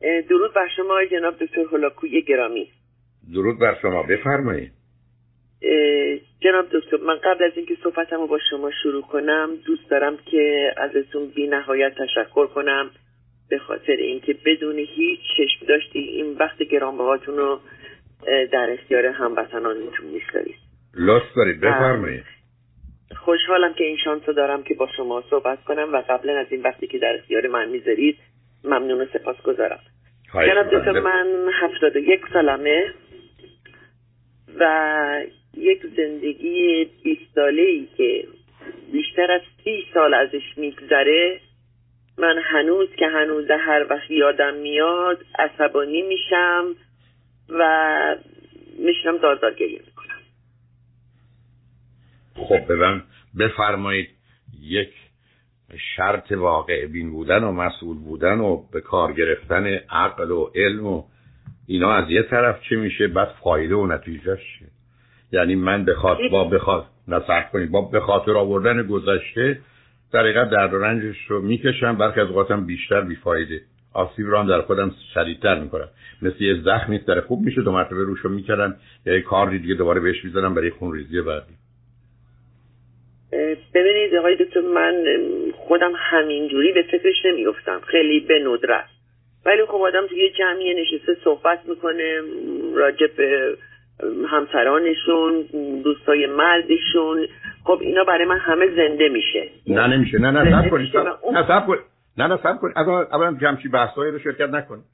درود بر شما جناب دکتر هولاکوی گرامی. درود بر شما بفرمایید. جناب دکتر من قبل از اینکه صحبتمو با شما شروع کنم دوست دارم که ازتون بی نهایت تشکر کنم به خاطر اینکه بدون هیچ چشم داشتی این وقت گرانبهاتون رو در اختیار هموطنانتون می‌ذارید لطف دارید بفرمایید. خوشحالم که این شانس رو دارم که با شما صحبت کنم و قبلا از این وقتی که در اختیار من می‌ذارید ممنون و سپاس گذارم جناب دکتر من هفتاد و یک سالمه و یک زندگی بیست ساله ای که بیشتر از سی سال ازش میگذره. من هنوز که هنوز هر وقت یادم میاد عصبانی میشم و میشنم دار گریه می‌کنم. خب به بفرمایید یک شرط واقع بین بودن و مسئول بودن و به کار گرفتن عقل و علم و اینا از یه طرف چه میشه؟ بعد فایده و نتیجهش چیه؟ یعنی من بخواد با بخواد نصح کنید. با به خاطر آوردن گذشته در درد و رنجش رو می‌کشم. برخی از اوقاتم بیشتر بیفایده. آسیب رو هم در خودم شدیدتر می‌کنم. مثل یه زخمی در خوب میشه دو مرتبه روش رو می‌کردن یا یه کار دیگه دوباره بهش می‌زنم برای خونریزی بعدی. ببینید آقای دکتر من خودم همینجوری به فکرش نمیفتم خیلی به ندرت. ولی خب آدم توی جمعی نشسته صحبت می‌کنه راجع به همسرانشون دوستای مردشون. خب اینا برای من همه زنده میشه. نه نمیشه. نه نه سب کنید. نه سب کنید. نه نه سب کنید. اولا جمشی بحثایی رو شرکت نکنید.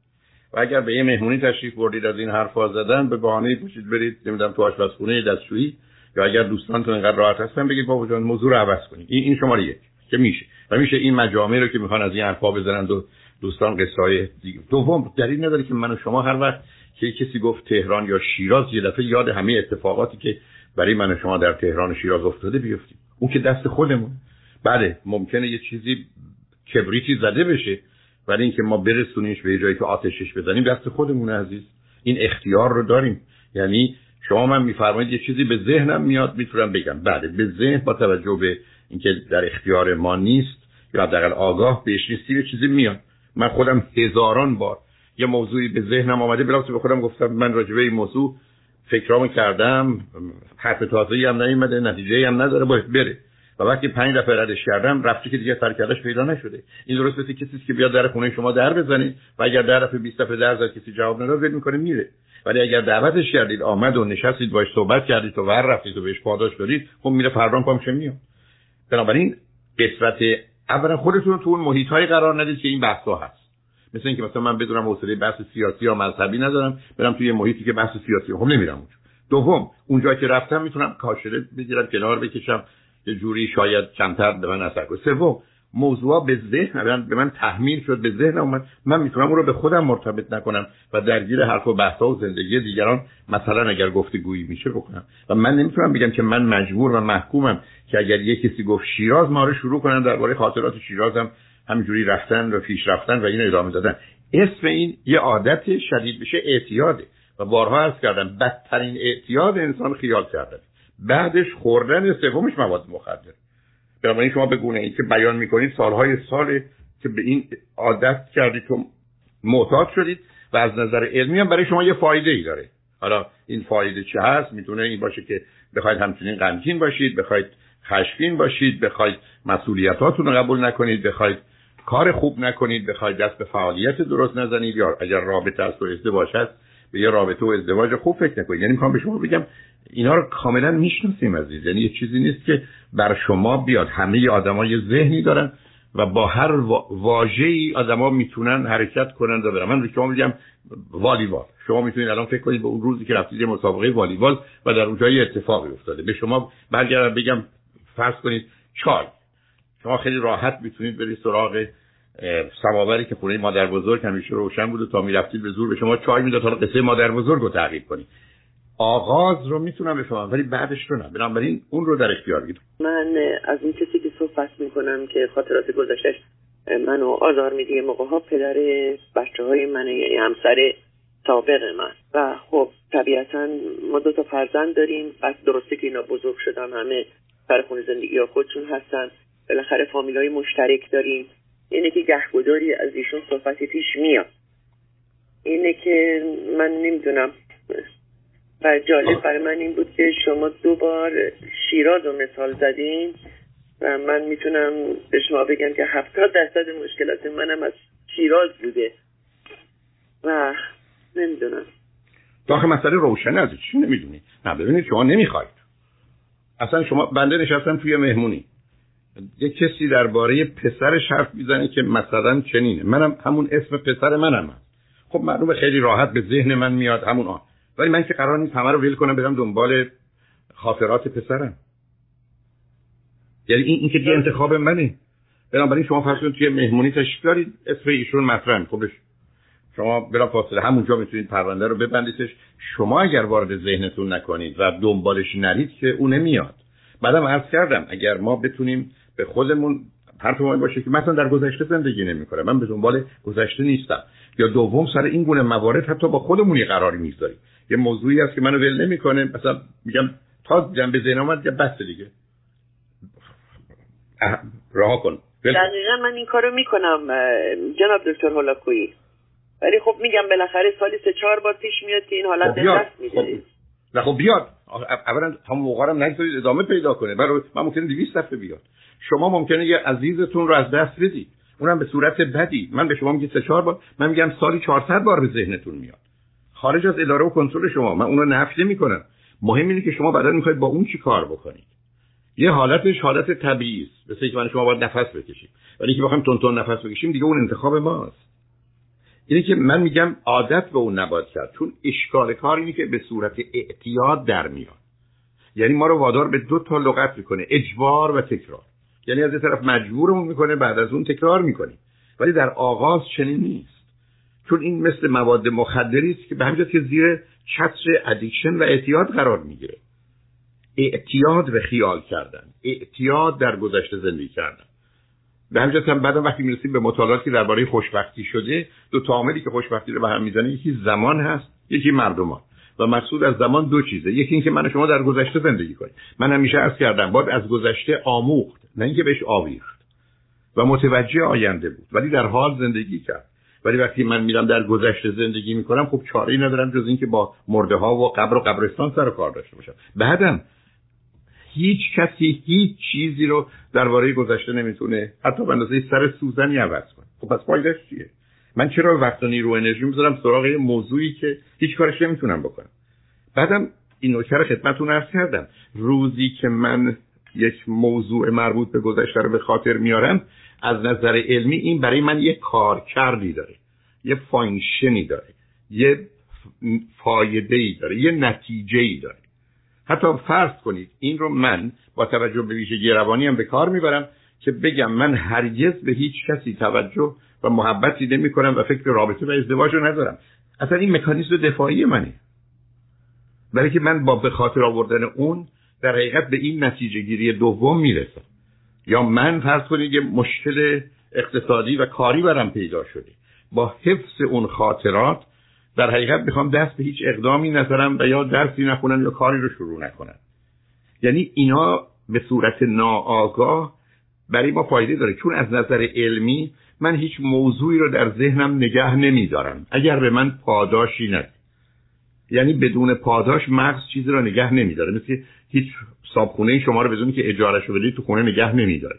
و اگر به یه مهمونی تشریف بردید از این حرفا زدن به بهانه پوشید برید. نمی‌دونم تو آشپزخونه دستشویی. یا اگر دوستانتون اینقدر راحت هستن بگید بابا جان موضوع رو عوض کنید این این شماره یک. که میشه. و میشه این مجامع رو که می‌خوان از این حرفا بزنن و دوستان قصه های دوم دلیل نداره که من و شما هر وقت که کسی گفت تهران یا شیراز یه دفعه یاد همه اتفاقاتی که برای من و شما در تهران و شیراز افتاده بیفتیم. اون که دست خودمون. بله ممکنه یه چیزی کبریتی زده بشه ولی اینکه ما برسونیمش به جایی که آتشش بزنیم دست خودمون عزیز. این اختیار رو داریم. یعنی شما من میفرمایید یه چیزی به ذهنم میاد می‌تونم بگم. بله به ذهن با توجه به اینکه در اختیار ما نیست یا حداقل آگاه بهش نیستی به چیزی میاد. من خودم هزاران بار یه موضوعی به ذهنم آمده. بلافاصله به خودم گفتم من راجبه این موضوع فکرامو کردم حرف تازه‌ای هم نیومده نتیجه هم نداره باید بره. و وقتی پنج دفعه ردش کردم رفتی که دیگه سرکردش پیدا نشده. این درست مثل کسی که بیاد در خونه شما در بزنید و اگر در دفعه 20 دفعه در زد کسی جواب نداد ول می‌کنه میره. ولی اگر دعوتش کردید آمد و نشستید باش صحبت کردید و ور رفتید و بهش پاداش بدید خب میره فردا پامشه میاد. بنابراین قسمت اولا خودتون تو اون محیط های قرار ندید که این بحثا هست. مثل اینکه مثلا من بدونم حوصله بحث سیاسی یا مذهبی ندارم برم توی محیطی که بحث سیاسی خب نمیرم اونجا. دوم اونجا که رفتم می‌تونم کاشله بگیرم کنار بکشم یه جوری شاید کمتر به من اثر کنه. سوم موضوع به ذهن به من تحمیل شد به ذهن اومد. من می‌تونم اون رو به خودم مرتبط نکنم و درگیر حرف و بحث و زندگی دیگران مثلا اگر گفتگویی میشه بکنم. و من نمی‌تونم بگم که من مجبور و محکومم که اگر یه کسی گفت شیراز ما رو شروع کنن درباره خاطرات شیرازم. همینجوری رفتن و پیش رفتن و این ادامه دادن. اسم این یه عادت شدید بشه اعتیاده. و بارها عرض کردم بدترین اعتیاد انسان خیال کردن. بعدش خوردن سومش مواد مخدر. بنابراین شما به گونه ای که بیان می‌کنید سالهای سال که به این عادت کردید که معتاد شدید و از نظر علمی هم برای شما یه فایده ای داره. حالا این فایده چه هست؟ می‌تونه این باشه که بخواید همچنین غمگین باشید بخواید خشمگین باشید بخواید مسئولیتاتون رو قبول نکنید بخواید کار خوب نکنید بخواید دست به فعالیت درست نزنید یا اگر رابطه است و ازدواج هست به یه رابطه و ازدواج خوب فکر نکنید. یعنی می‌خوام به شما بگم اینا رو کاملا می‌شناسیم عزیز. یعنی یه چیزی نیست که بر شما بیاد. همه آدما یه ذهنی دارن و با هر واژه‌ای آدما می‌تونن حرکت کنن و برن. من به شما میگم والیبال. شما می‌تونید الان فکر کنید به اون روزی که رفتید مسابقه والیبال و در اونجا یه اتفاقی افتاده. به شما برگردم بگم فرض کنید چای. شما خیلی راحت می‌تونید برید سراغ سماوری که خونه مادر بزرگ همیشه روشن بود و تا می‌رفتید به زور به شما چای می‌داد تا قصه مادر بزرگ رو تعقیب کنید. آغاز رو می‌تونم بفهمم ولی بعدش رو نه. بنابراین اون رو در اختیار بگیرم من از این کسی که صحبت می‌کنم که خاطرات گذشتش منو آزار میده موقع ها پدر بچه های من یعنی همسر سابق من. و خب طبیعتا ما دو تا فرزند داریم بعد درسته که اینا بزرگ شدن همه سر خونه زندگی ها خودشون هستن. بالاخره فامیل های مشترک داریم. اینه که گهگداری از ایشون صحبتی پیش میاد. اینه که من نمی‌دونم. و جالب برای من این بود که شما دو بار شیراز رو مثال زدین و من می‌تونم به شما بگم که هفتاد درصد مشکلات منم از شیراز بوده. و نمی‌دونم. داخل مسئله روشن از چی نمی‌دونی؟ نه ببینید شما نمی‌خواید. اصلا شما بنده نشستم توی مهمونی. یه کسی درباره پسرش حرف می‌زنه که مثلا چنینه. منم همون اسم پسر منم. هست. خب معلومه خیلی راحت به ذهن من میاد همون آن ولی من که قرار نیست همه رو ول کنم برم دنبال خاطرات پسرم. یعنی این, این که دیگه انتخاب منه. بنابراین شما فرض کنید توی مهمونی تشریف دارید اسم ایشون مطرح خبش شما برا فاصله همونجا می‌تونید پرونده رو ببندیدش شما اگر وارد ذهنتون نکنید و دنبالش نرید که اون نمیاد. بعدم عرض کردم اگر ما بتونیم به خودمون حرف ما باشه که مثلا در گذشته زندگی نمی‌کنه. من به دنبال گذشته نیستم. یا دوم سر این گونه موارد حتی با خودمون قراری می‌ذاریم یه موضوعی هست که منو ول نمی‌کنه. مثلا میگم تا جنبه ذهن اومد یه بس دیگه. راه کن. دقیقا من این کارو می‌کنم جناب دکتر هولاکویی. ولی خب میگم بالاخره سالی سه چهار بار پیش میاد که این حالت خب دست میده. خب نه خب بیاد. اولا هم موقع هم نگذارید ادامه پیدا کنه. برای من ممکنه 200 دفعه بیاد. شما ممکنه یه عزیزتون رو از دست بدید. اونم به صورت بدی. من به شما میگم سه چهار بار من میگم سالی 400 بار به ذهنتون میاد. خارج از اداره و کنترل شما. من اون رو نفی نمی‌کنم. مهم اینه که شما بعدا می‌خواید با اون چی کار بکنید. یه حالتش حالت طبیعی است. مثل که من شما باید نفس بکشیم. ولی که بخوایم تون تون نفس بکشیم دیگه اون انتخاب ماست. اینه که من میگم عادت به اون نباید کرد. چون اشکال کار اینه که به صورت اعتیاد در میاد. یعنی ما رو وادار به دو تا لغت می‌کنه. اجبار و تکرار. یعنی از یه طرف مجبورمون می‌کنه بعد از اون تکرار می‌کنیم. ولی در آغاز چنین نیست. چون این مثل مواد مخدری است که به همین که زیر چتر ادیکشن و اعتیاد قرار می‌گیره. اعتیاد به خیال کردن. اعتیاد در گذشته زندگی کردن. به همین هم بعدم وقتی می‌رسیم به مطالعاتی درباره خوشبختی شده دو تعاملی که خوشبختی رو به هم می‌زنه یکی زمان هست یکی مردمان. و مقصود از زمان دو چیزه. یکی اینکه من شما در گذشته زندگی کنیم. من همیشه عرض کردم باید از گذشته آموخت. نه اینکه بهش آویخت. و متوجه آینده بود. ولی در حال زندگی کرد. ولی وقتی من میرم در گذشته زندگی می‌کنم خب چاره ای ندارم جز اینکه با مرده ها و قبر و قبرستان سر کار داشته باشم. بعدم هیچ کسی هیچ چیزی رو درباره گذشته نمی‌تونه حتی به اندازه سر سوزنی عوض کنه. خب پس فایدهش چیه؟ من چرا وقت و نیرو انرژی می‌ذارم سراغ یه موضوعی که هیچ کارش نمی‌تونم بکنم؟ بعدم این نکته رو خدمتتون عرض کردم. روزی که من یک موضوع مربوط به گذشته رو به خاطر میارم. از نظر علمی این برای من یه کارکردی داره یه function ی داره یه فایده ای داره یه نتیجه ای داره. حتی فرض کنید این رو من با توجه به ویژگی روانی هم به کار می‌برم که بگم من هرگز به هیچ کسی توجه و محبتی نمی کنم و فکر رابطه و ازدواج رو ندارم. اصلا این مکانیزم دفاعی منه. برای که من با به خاطر آوردن اون در حقیقت به این نتیجه گیری دوم می‌رسم یا من فرض کنید یه مشکل اقتصادی و کاری برم پیدا شده. با حفظ اون خاطرات در حقیقت می‌خوام دست به هیچ اقدامی نذارم و یا درسی نخونم یا کاری رو شروع نکنم. یعنی اینا به صورت ناآگاه برای ما فایده داره. چون از نظر علمی من هیچ موضوعی رو در ذهنم نگه نمیدارم. اگر به من پاداشی ندید. یعنی بدون پاداش مغز چیزی رو نگه نمیداره. مثل هیچ صابخونه شما رو بدونی که اجارش رو بدید تو خونه نگه نمیداره.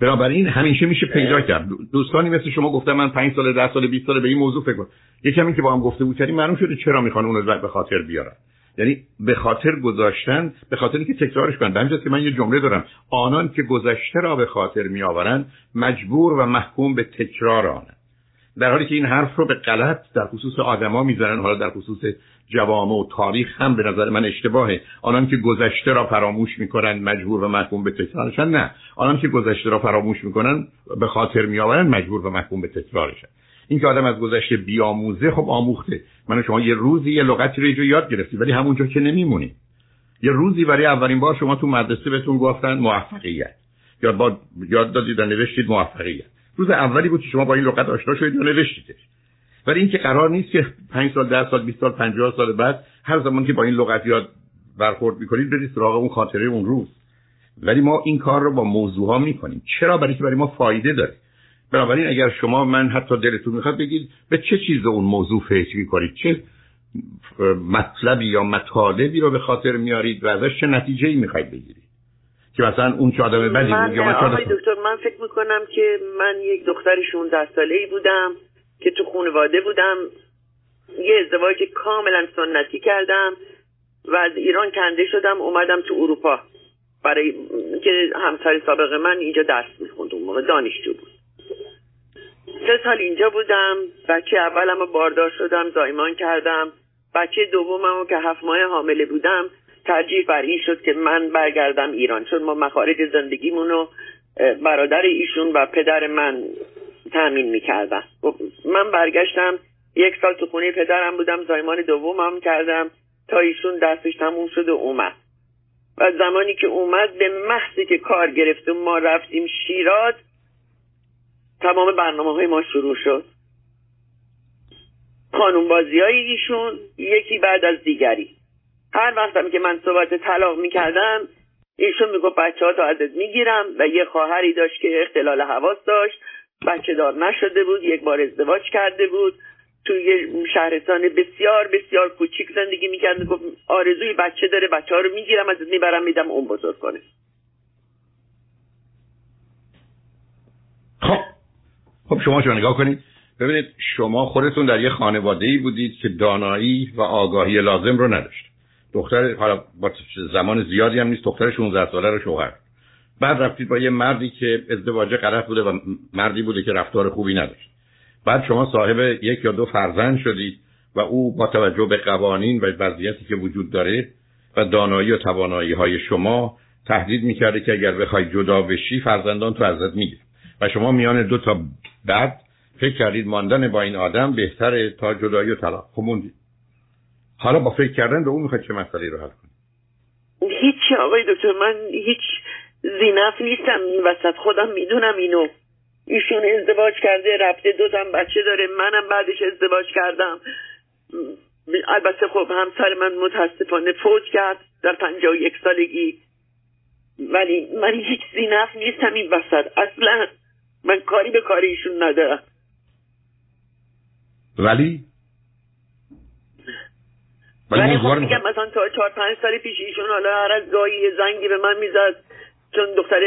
بنابراین همیشه میشه پیدا کرد. دوستانی مثل شما گفتم من 5 سال 10 سال 20 سال به این موضوع فکر کنم یکم این که با هم گفته بود کردیم معلوم شده چرا می‌خوان اون رو به خاطر بیارن. یعنی به خاطر گذاشتن به خاطر اینکه تکرارش کنن. به که من یه جمله دارم. آنان که گذشته را به خاطر میآورند مجبور و محکوم به تکرار آنند. در حالی که این حرف رو به غلط در خصوص آدما می‌زنن حالا در خصوص جوامع و تاریخ هم به نظر من اشتباهه. آنان که گذشته را فراموش می‌کنن مجبور و محکوم به تکرارشن نه. آنان که گذشته را فراموش می‌کنن به خاطر میآورن مجبور و محکوم به تکرارشن. این که آدم از گذشته بیاموزه خب آموخته. من شما یه روزی یه لغتی رو یاد گرفتی ولی همونجا که نمیمونی یه روزی برای اولین بار شما تو مدرسه بهتون گفتن موفقیت. یا با یاد دادید و نوشتید موفقیت. روز اولی بود که شما با این لغت آشنا شدید و نوشتیدش. ولی اینکه قرار نیست که 5 سال 10 سال 20 سال 50 سال بعد هر زمان که با این لغت یاد برخورد می‌کنید برید سراغ اون خاطره اون روز. ولی ما این کار رو با موضوع ها می‌کنیم. چرا؟ برای که برای ما فایده داره. بنابراین اگر شما من حتی دلتون می‌خواد بگید به چه چیز اون موضوع فکر می‌کنید؟ چه مطلبی یا مطالبی رو به خاطر میارید و ازش چه نتیجه ای می‌خواید بگیرید؟ که مثلا اون چه آدم بدی بود یا آقای دکتر من فکر می‌کنم که من یک دختر 16 ساله ای بودم که تو خانواده بودم. یه ازدواج کاملا سنتی کردم و از ایران کنده شدم اومدم تو اروپا. برای که همسر سابق من اینجا درس می‌خوند اون موقع دانشجو بود. سه سال اینجا بودم بچه اولم رو باردار شدم زایمان کردم. بچه دومم که هفت ماه حامله بودم ترجیح بر این شد که من برگردم ایران چون ما مخارج زندگیمون رو برادر ایشون و پدر من تأمین می‌کردم خب، من برگشتم یک سال تو خونه پدرم بودم زایمان دومم کردم تا ایشون دستش تموم شد و اومد. و زمانی که اومد به محضی که کار گرفت و ما رفتیم شیراز تمام برنامه های ما شروع شد. خانون بازی های ایشون یکی بعد از دیگری. هر وقتم که من صحبت طلاق می‌کردم ایشون می‌گفت بچه ها تا ازت می‌گیرم و یه خواهری داشت که اختلال حواس داشت. بچه دار نشده بود یک بار ازدواج کرده بود. توی شهرستان بسیار بسیار کوچیک زندگی می‌کرد. گفت آرزوی بچه داره بچه ها رو می‌گیرم ازت می‌برم میدم اون بزرگ کنه. خب. خب شما شما نگاه کنید؟ ببینید شما خودتون در یه خانواده ای بودید که دانایی و آگاهی لازم رو نداشت. دختر حالا با زمان زیادی هم نیست دختر 16 ساله رو شوهر. بعد رفتید با یه مردی که ازدواج غلط بوده و مردی بوده که رفتار خوبی نداشت. بعد شما صاحب یک یا دو فرزند شدید و او با توجه به قوانین و وضعیتی که وجود داره و دانایی و توانایی های شما تهدید می‌کرده که اگر بخوای جدا بشی فرزندان تو ازت می‌گیره و شما میان دو تا بعد فکر کردید ماندن با این آدم بهتره تا جدایی و طلاق. خب حالا با فکر کردن به اون می‌خواید چه مسئله رو حل کنید هیچ آقای دکتر من هیچ زینف نیستم. این وسط خودم می‌دونم اینو. ایشون ازدواج کرده رفته دو بچه داره. منم بعدش ازدواج کردم. البته خب همسر من متاسفانه فوت کرد در پنجاه یک سالگی. ولی من هیچ زینف نیستم این وسط. اصلا من کاری به کار ایشون ندارم. ولی ولی خب میگم مثلا تا چهار پنج سال پیش ایشون حالا هر از گاهی زنگی به من می‌زد. چون دختر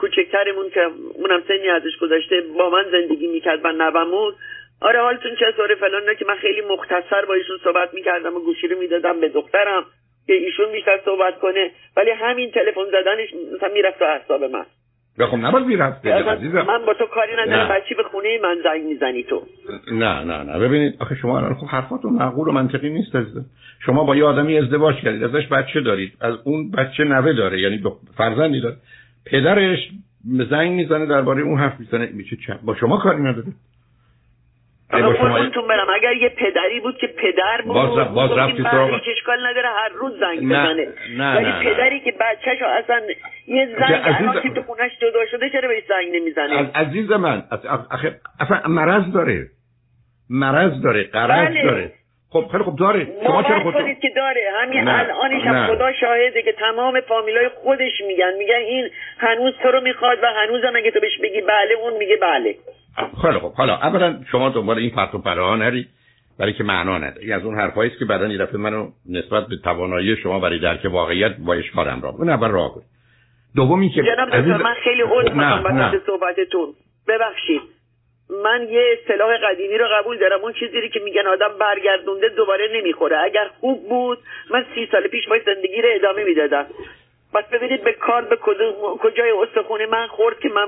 کوچکترمون که اونم سنی ازش گذاشته با من زندگی می‌کرد و نومون. آره حالتون چطوره فلان نه که من خیلی مختصر با ایشون صحبت می‌کردم و گوشی رو می‌دادم به دخترم که ایشون بیشتر صحبت کنه. ولی همین تلفن زدنش مثلا می‌رفت تو اعصاب من. خب نباید می‌رفته عزیزم. من با تو کاری ندارم بچی به خونه من زنگ می‌زنی تو. نه نه نه. ببینید آخه شما الان خب حرفاتون معقول و منطقی نیست عزیزم. شما با یه آدمی ازدواج کردید ازش بچه دارید. از اون بچه نوه داره یعنی فرزندی داره. پدرش زنگ می‌زنه درباره اون حرف می‌زنه. میشه با شما کاری نداره خودتون برم. اگر یه پدری بود که پدر بود باز, باز رفتی تو اشکال نداره هر روز زنگ بزنه. ولی پدری که بچه‌شو اصلا یه زنگ الان که تو خونش جدا شده چرا بهش زنگ نمی‌زنه؟ عزیز من اصلا مرض داره. مرض داره قرض بله. داره. خب خیلی خب داره. شما چرا خودتون که داره. همین الانش هم خدا شاهده که تمام فامیلای خودش میگن. میگن این هنوز تو رو می‌خواد و هنوزم اگه تو بهش بگی بله اون میگه بله. خیلی خب حالا اولا شما دنبال این پرت و پرها نری برای که معنا نداره این از اون حرفایی است که بعدا یه دفعه منو نسبت به توانایی شما برای درک واقعیت با اشکارم را اون اول راه کنید. دومی که جناب عزیز... من خیلی عذر می‌خوام صحبتتون. ببخشید. من یه اصطلاح قدیمی رو قبول دارم. اون چیزی که میگن آدم برگردونده دوباره نمی‌خوره. اگر خوب بود من سی سال پیش باید زندگی رو ادامه می‌دادم. بس ببینید به کار به کجای استخونه من خورد که من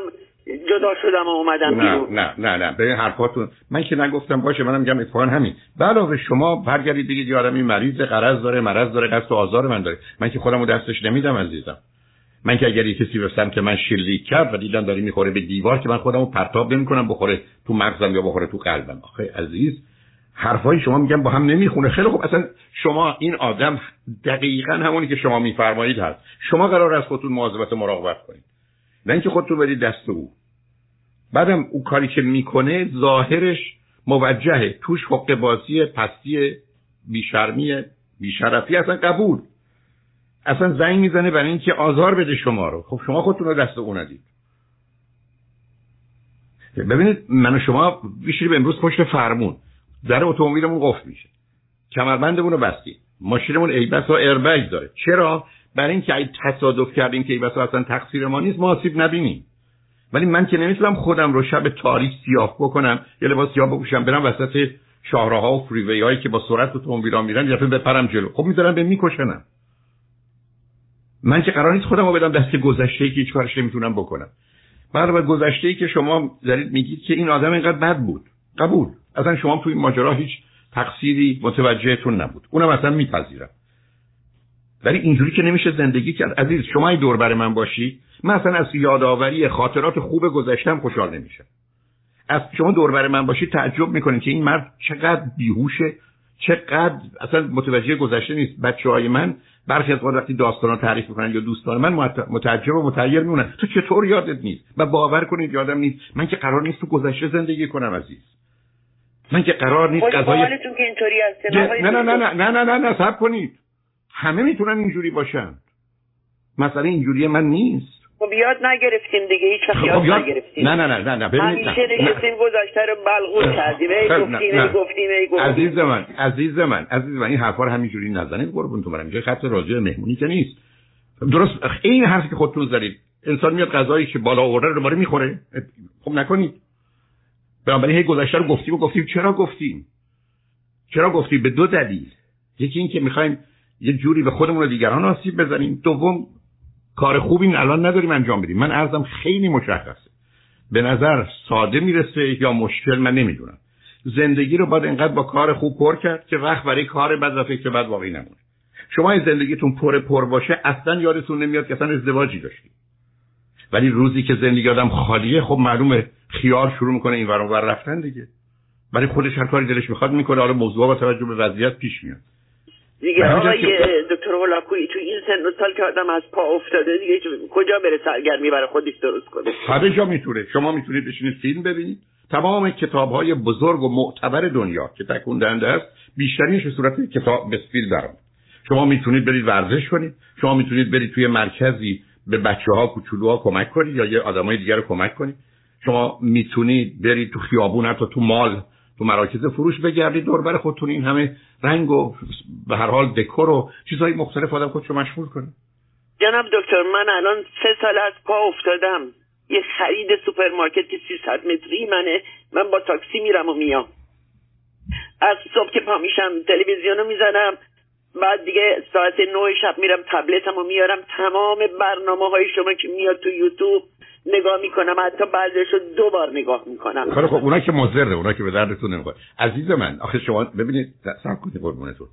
جدا شدم و اومدم نه نه نه نه. به حرفاتون. من که نگفتم باشه منم میگم اتفاقا همین. علاوه شما برگردید بگید یه آدمی مریض قرض داره مرض داره قصد و آزار من داره. من که خودمو دستش نمیدم عزیزم. من که اگر کسی به که من شلیک کرد و دیدم داره می‌خوره به دیوار که من خودمو پرتاب نمی‌کنم بخوره تو مغزم یا بخوره تو قلبم. آخه عزیز حرفای شما میگم با هم نمی‌خونه. خیلی خوب. اصلا شما این آدم دقیقا همونی که شما میفرمایید هست. شما قرار از خودتون مواظبت مراقبت کنید. نه اینکه خودتون بدید دست او. بعدم او کاری که می‌کنه ظاهرش موجهه. توش حق بازی پستی بیشرمی بیشرفی اصلا قبول. اصلا زنگ می‌زنه برای اینکه آزار بده شما رو. خب شما خودتون رو دست او ندید. ببینید من و شما به امروز پشت فرمون. در اتومبیلمون قفل میشه. کمربندمون رو بستیم. ماشینمون ایبس و ایربگ داره. چرا؟ برای اینکه اگه تصادف کردیم که ایبس اصلا تقصیر ما نیست ما آسیب نبینیم. ولی من که نمی‌تونم خودم رو شب تاریک سیاه بکنم یه لباس سیاه بپوشم برم وسط شاهراها و فریوی هایی که با سرعت اتومبیلا میرن یه بپرم جلو. خب می‌ذارم به میکشنم. من که قرار نیست خودم رو بدم دست گذشته ای که هیچ کارش نمی‌تونم بکنم. بله گذشته ای که شما دارید میگید که این آدم اینقدر بد بود. قبول. اصلا شما توی ماجرا هیچ تقصیری متوجهتون نبود. اونم اصلا میپذیرم. ولی اینجوری که نمیشه زندگی کرد. عزیز شما این دور بر من باشی من اصلا از یادآوری خاطرات خوب گذشتم خوشحال نمیشم. از شما دور بر من باشی تعجب می‌کنید که این مرد چقدر بیهوشه چقدر اصلا متوجه گذشته نیست. بچه های من برخی از وقتی داستان تعریف می‌کنن یا دوستان من متعجب و متحیر میمونن. تو چطور یادت نیست؟ و باور کنید یادم نیست. من که قرار نیست تو گذشته زندگی کنم عزیز. من که قرار نیست قضای که اینطوری نه نه نه نه نه نه نه نه کنید. همه می‌تونن اینجوری باشن. مثلا اینجوری من نیست. خب یاد نگرفتیم دیگه هیچ وقت خب یاد نگرفتیم نه نه نه نه نه. ببینید همیشه نشستیم گذشته رو بلغور کردیم. ای گفتیم ای گفتیم ای گفتیم عزیز من عزیز من عزیز من این حرفا رو همینجوری نزنید قربون تو برم. اینجا خط راجع مهمونی که نیست. درست این حرفی که خودتون زدید. انسان میاد غذایی که بالا آورده رو دوباره می‌خوره. خب نکنید. بنابراین هی گذشته رو گفتیم و گفتیم. چرا گفتیم؟ چرا گفتیم؟ به دو دلیل. یکی این که می‌خوایم یه جوری به خودمون و دیگران آسیب بزنیم. دوم کار خوبی الان نداریم انجام بدیم. من ارزم خیلی مشخصه. به نظر ساده می‌رسه یا مشکل؟ من نمی‌دونم. زندگی رو باید انقدر با کار خوب پر کرد که وقت برای کار بد و فکر بد واقعی نمونه. شما این زندگیتون پر پر باشه اصلا یادتون نمیاد که اصلا ازدواجی داشتید. ولی روزی که زندگی آدم خالیه خب معلومه خیال شروع می‌کنه این ور رفتن دیگه. برای خودش هر کاری دلش می‌خواد می‌کنه. حالا موضوع با توجه به وضعیت پیش میاد. دیگه آقای دکتر هولاکویی تو این سن و سال که آدم از پا افتاده دیگه کجا بره سرگرمی برای خودش درست کنه؟ همه جا می‌تونه. شما می‌تونید بشینید فیلم ببینید. تمام کتاب های بزرگ و معتبر دنیا که تکون دهنده است بیشترینش به صورت کتاب به فیلم درآمد. شما می‌تونید برید ورزش کنید. شما می‌تونید برید توی مرکزی به بچه ها کوچولوها کمک کنید یا یه آدمای دیگر رو کمک کنید. شما می‌تونید برید تو خیابون حتی تو mall تو مراکز فروش بگردید دور بر خودتون این همه رنگ و به هر حال دکور و چیزهای مختلف آدم خودشو مشغول کنه. جناب دکتر من الان سه سال از پا افتادم. یه خرید سوپرمارکت که 300 متری منه من با تاکسی میرم و میام. از صبح که پا میشم تلویزیون رو می‌زنم. بعد دیگه ساعت نه شب میرم تبلتم و میارم. تمام برنامه های شما که میاد تو یوتیوب نگاه می‌کنم حتی بعضیش رو دو بار نگاه می‌کنم. خب خب اونا که مزره اونا که به دردتون نمی‌خوره. عزیز من آخه شما ببینید سب کنید قربونتون.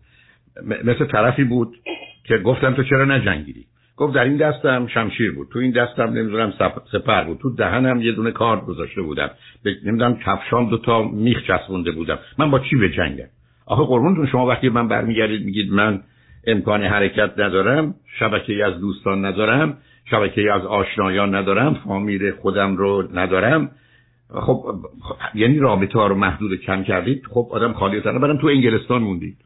مثل طرفی بود که گفتم تو چرا نجنگیدی؟ گفت در این دستم شمشیر بود تو این دستم نمی‌دونم سپر بود تو دهنم یه دونه کارت گذاشته بودم. نمی‌دونم کفشام دو تا میخ چسبونده بودم. من با چی به جنگم؟ آخه قربونتون شما وقتی من برمیگردید میگید من امکان حرکت ندارم شبکه از دوستان ندارم. شبکه از آشنایان ندارم فامیل خودم رو ندارم. خب یعنی رابطه ها رو محدود کم کردید. خب آدم خالی تنه برم تو انگلستان موندید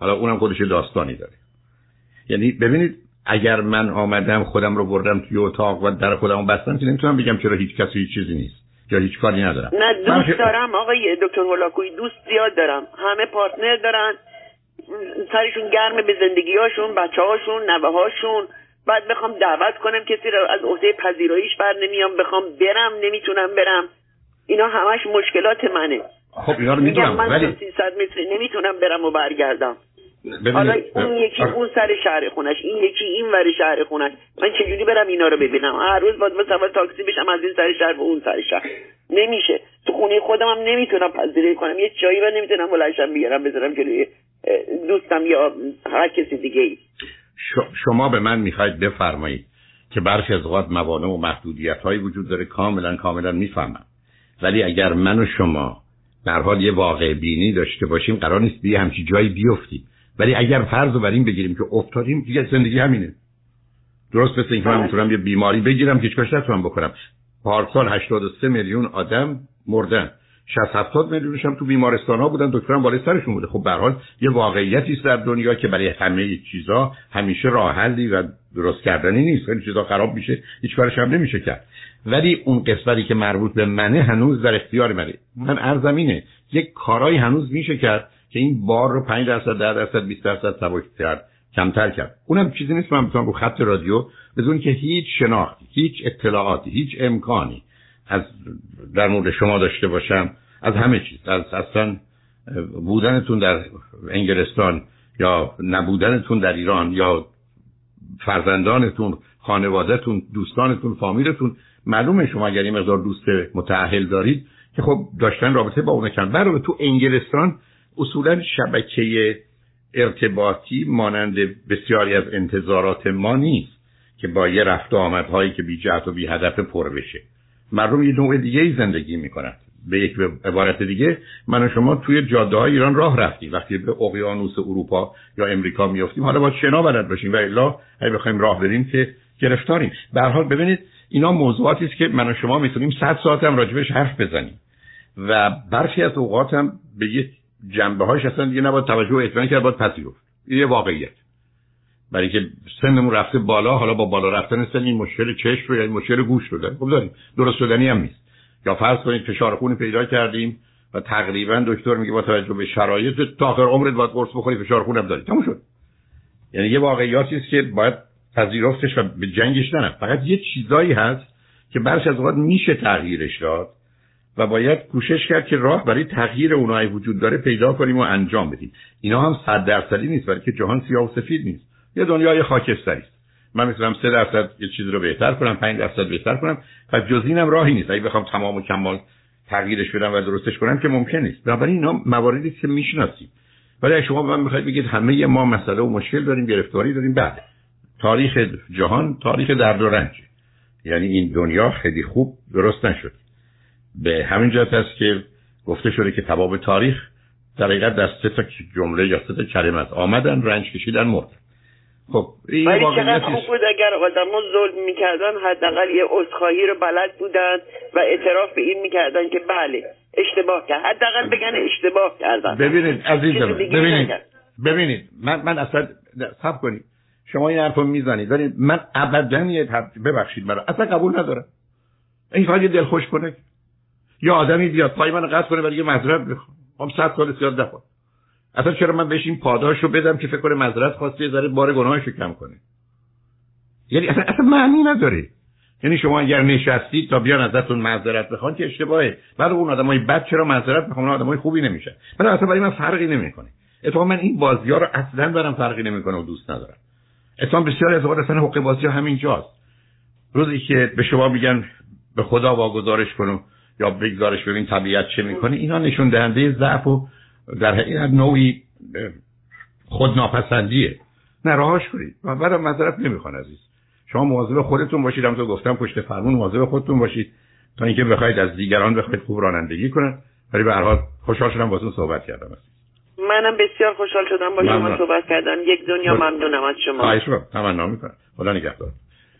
حالا اونم خودش داستانی داره. یعنی ببینید اگر من آمدم خودم رو بردم توی اتاق و در خودم بستم که نمی‌تونم بگم چرا هیچ کسی هیچ چیزی نیست. یا هیچ کاری ندارم. نه دوست دارم آقای دکتر هولاکوی دوست زیاد دارم. همه پارتنر دارن. سرشون گرمه به زندگیهاشون بچه هاشون نوه هاشون بعد بخوام دعوت کنم کسی رو از عهده پذیراییش بر نمیام بخوام برم نمی‌تونم برم. اینا همش مشکلات منه. خب اینا رو می‌دونم من ولی 300 متر نمی‌تونم برم و برگردم. حالا اون یکی اون سر شهر خونش این یکی این ور شهر خونش. من چجوری برم اینا رو ببینم؟ هر روز باید مثلا تاکسی بشم از این سر شهر به اون سر شهر. نمیشه. تو خونه خودم هم نمی‌تونم پذیرایی کنم. یه جایی و نمی‌تونم بلنشم بیارم بذارم جلوی دوستم یا هر کسی دیگه ای شما به من می‌خواید بفرمایید که برخی از اوقات موانع و محدودیت هایی وجود داره کاملا کاملا می‌فهمم. ولی اگر من و شما در حال یه واقع بینی داشته باشیم قرار نیست به همچی جایی بیفتیم. ولی اگر فرض رو بر این بگیریم که افتادیم دیگه زندگی همینه. درست مثل اینکه من می‌تونم یه بیماری بگیرم که هیچ نتونم بکنم. پارسال 83 میلیون آدم مردن. 60 70 میلیونش هم تو بیمارستان ها بودن. دکتران بالای سرشون بوده. خب به حال یه واقعیتی است در دنیا که برای همه چیزا همیشه راه حلی و درست کردنی نیست. خیلی چیزا خراب میشه. هیچ کارش هم نمیشه کرد. ولی اون قسمتی که مربوط به منه هنوز در اختیار منه. من ارزم اینه یک کارایی هنوز میشه کرد که این بار رو 5 درصد 10 درصد 20 درصد سبک کرد کمتر کرد. اونم چیزی نیست. من بتونم رو خط رادیو بدون که هیچ شناختی هیچ اطلاعاتی هیچ امکانی از در مورد شما داشته باشم از همه چیز. از اصلا بودنتون در انگلستان یا نبودنتون در ایران یا فرزندانتون خانوادهتون دوستانتون فامیلتون معلومه شما اگر این مقدار دوست متعهل دارید که خب داشتن رابطه با اون کردن برای تو انگلستان اصولا شبکه ارتباطی مانند بسیاری از انتظارات ما نیست که با یه رفت آمدهایی که بی جهت و بی هدف پر بشه. مردم یه نوع دیگه ای زندگی می‌کنن. به یک عبارت دیگه من و شما توی جاده های ایران راه رفتیم. وقتی به اقیانوس اروپا یا امریکا میافتیم حالا با شنا بلد باشیم. و الا اگه بخوایم راه بریم که گرفتاریم. به حال ببینید اینا موضوعاتی است که من و شما می‌تونیم 100 ساعت هم راجبش حرف بزنیم. و برخی از اوقات هم به یه جنبه هاش اصلا دیگه نباید توجه و اطمینان کرد باید پذیرفت. یه واقعیت. برای که سنمون رفته بالا حالا با بالا رفتن سن این مشکل چشم رو یا این مشکل گوش رو داریم. خب داریم. درست شدنی هم نیست. یا فرض کنید فشار خون پیدا کردیم و تقریبا دکتر میگه با توجه به شرایط تا آخر عمرت باید قرص بخوری فشار خون هم داری. تموم شد. یعنی یه واقعیاتی است که باید پذیرفتش و به جنگش فقط یه چیزایی هست که برش از اوقات میشه تغییرش داد و باید کوشش کرد که راه برای تغییر اونایی وجود داره پیدا کنیم و انجام بدیم. اینا هم صد درصدی نیست برای که جهان سیاه و سفید نیست. یه دنیای خاکستری. است من می‌تونم سه درصد یه چیزی رو بهتر کنم پنج درصد بهتر کنم و جز اینم راهی نیست. اگه بخوام تمام و کمال تغییرش بدم و درستش کنم که ممکن نیست. بنابراین اینا مواردی که می‌شناسیم. ولی شما من می‌خواید بگید همه ما مسئله و مشکل داریم گرفتاری داریم بعد تاریخ جهان تاریخ درد و رنج یعنی این دنیا خیلی خوب درست نشد. به همین جهت است که گفته شده که تباب تاریخ در حقیقت در سه تا جمله یا سه تا کلمه آمدن رنج کشیدن مرد. خب این ولی چقدر خوب بود اگر آدما ظلم می‌کردن حداقل یه عذرخواهی رو بلد بودن و اعتراف به این می‌کردن که بله اشتباه کرد. حداقل بگن اشتباه کردن. ببینید عزیزم ببینید ببینید من من اصلا صبر کنید. شما این حرفو می‌زنید ولی من ابدا یه ببخشید مرا اصلا قبول ندارم. این فقط دل خوش کنه. یا آدمی بیاد پای من قطع کنه ولی یه معذرت بخوام هم صد سال زیاد نخواد. اصلا چرا من بهش این پاداش رو بدم که فکر کنه معذرت خواسته یه ذره بار گناهش رو کم کنه؟ یعنی اصلا اصلا معنی نداره. یعنی شما اگر نشستید تا بیان ازتون معذرت بخوان که اشتباهه. بعد اون آدمای بد چرا معذرت می‌خوان؟ آدمای خوبی نمیشه من اصلا برای من فرقی نمی‌کنه. اتفاقا من این بازی ها رو اصلا برام فرقی نمی‌کنه و دوست ندارم. اتفاقا بسیار از اصلا حقوق بازی ها همین جاست. روزی که به شما میگن به خدا واگذارش کنم یا بگذارش ببین طبیعت چه می‌کنه اینا نشون دهنده ضعف و در حقیقت نوعی خودناپسندیه. نه راهاش کنید و بعدم معذرت نمی‌خوان عزیز. شما مواظب خودتون باشید. هم تو گفتم پشت فرمون مواظب خودتون باشید تا اینکه بخواید از دیگران بخواید خوب رانندگی کنن. ولی به هر حال خوشحال شدم باهاتون صحبت کردم منم بسیار خوشحال شدم با شما صحبت کردم یک دنیا ممنونم از شما. خواهش رو تمنا می‌کنم. خدا نگهدار.